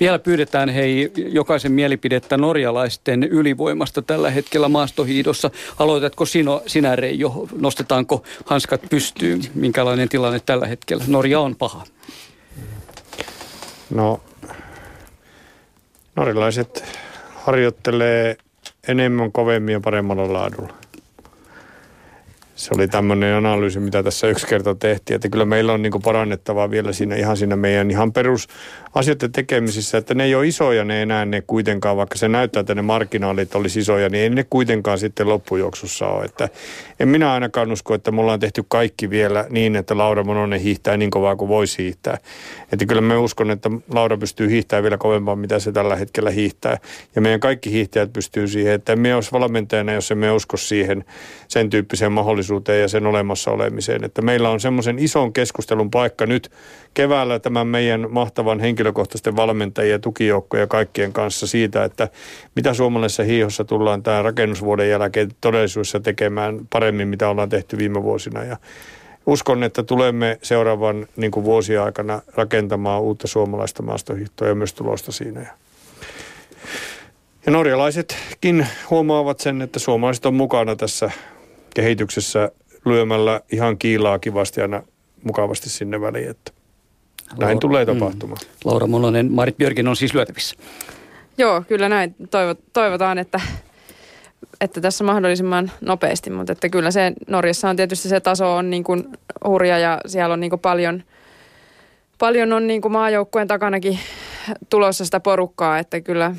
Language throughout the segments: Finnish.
Vielä pyydetään hei jokaisen mielipidettä norjalaisten ylivoimasta tällä hetkellä maastohiidossa. Aloitatko sino, sinä Reijo? Nostetaanko hanskat pystyyn? Minkälainen tilanne tällä hetkellä? Norja on paha. No, norjalaiset harjoittelee enemmän, kovemmin ja paremmalla laadulla se oli tämmöinen analyysi, mitä tässä yksi kerta tehtiin, että kyllä meillä on niin parannettavaa vielä siinä ihan siinä meidän ihan perusasioiden tekemisissä, että ne ei ole isoja ne enää ne kuitenkaan, vaikka se näyttää, että ne marginaalit olisi isoja, niin ei ne kuitenkaan sitten loppujuoksussa ole. Että en minä ainakaan usko, että me ollaan tehty kaikki vielä niin, että Laura Mononen hiihtää niin kovaa kuin voisi hiihtää. Että kyllä me uskon, että Laura pystyy hiihtämään vielä kovempaa, mitä se tällä hetkellä hiihtää. Ja meidän kaikki hiihtäjät pystyy siihen, että me olisi valmentajana, jos emme usko siihen sen tyyppiseen mahdollisuuteen ja sen olemassa olemiseen. Että meillä on semmoisen ison keskustelun paikka nyt keväällä tämän meidän mahtavan henkilökohtaisten valmentajien ja tukijoukkojen kaikkien kanssa siitä, että mitä suomalaisessa hiihossa tullaan tämän rakennusvuoden jälkeen todellisuudessa tekemään paremmin, mitä ollaan tehty viime vuosina. Ja uskon, että tulemme seuraavan niin kuin vuosien aikana rakentamaan uutta suomalaista maastohiihtoa ja myös tulosta siinä. Ja norjalaisetkin huomaavat sen, että suomalaiset on mukana tässä kehityksessä lyömällä ihan kiilaa kivasti aina mukavasti sinne väliin, että näin Laura, tulee mm. tapahtumaan. Mm. Laura Mononen, Marit Björkin on siis lyötävissä. Joo, kyllä näin toivotaan, että että tässä mahdollisimman nopeasti, mutta että kyllä se Norjassa on tietysti se taso on niin kuin hurja ja siellä on niin kuin paljon, paljon on niin kuin maajoukkueen takanakin tulossa sitä porukkaa, että kyllä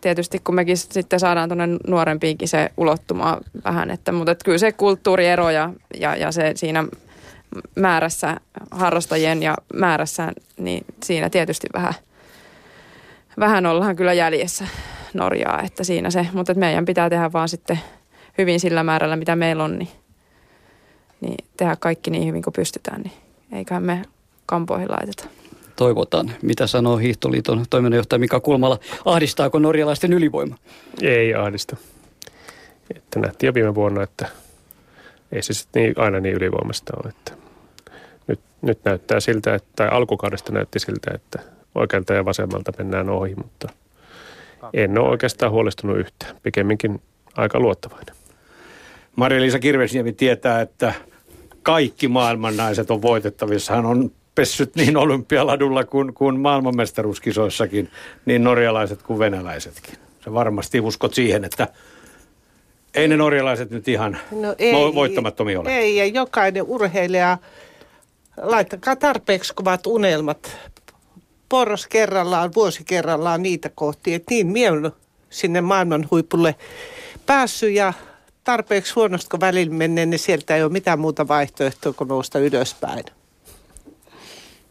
tietysti kun mekin sitten saadaan tuonne nuorempiinkin se ulottumaan vähän, että, mutta että kyllä se kulttuuriero ja, ja, ja se siinä määrässä, harrastajien ja määrässä, niin siinä tietysti vähän, vähän ollaan kyllä jäljessä Norjaa, että siinä se, mutta että meidän pitää tehdä vaan sitten hyvin sillä määrällä, mitä meillä on, niin, niin tehdä kaikki niin hyvin kuin pystytään, niin eiköhän me kampoihin laiteta. Toivotaan. Mitä sanoo Hiihtoliiton toiminnanjohtaja Mika Kulmala? Ahdistaako norjalaisten ylivoima? Ei ahdista. Että nähtiin jo viime vuonna, että ei se sitten niin, aina niin ylivoimasta ole. Että nyt, nyt näyttää siltä, että, tai alkukaudesta näytti siltä, että oikealta ja vasemmalta mennään ohi, mutta – en ole oikeastaan huolestunut yhtään. Pikemminkin aika luottavainen. Maria-Liisa Kirvesniemi tietää, että kaikki maailman naiset on voitettavissa. Hän on pessyt niin olympialadulla kuin, kuin maailmanmestaruuskisoissakin, niin norjalaiset kuin venäläisetkin. Se varmasti uskot siihen, että ei ne norjalaiset nyt ihan no ei, voittamattomia ole. Ei, ja jokainen urheilija, laittakaa tarpeeksi kovat unelmat porras kerrallaan, vuosi kerrallaan niitä kohti. Että niin, olen sinne maailman huipulle päässyt ja tarpeeksi huonosti kun välillä menneen, niin sieltä ei ole mitään muuta vaihtoehtoa kuin nousta ylöspäin.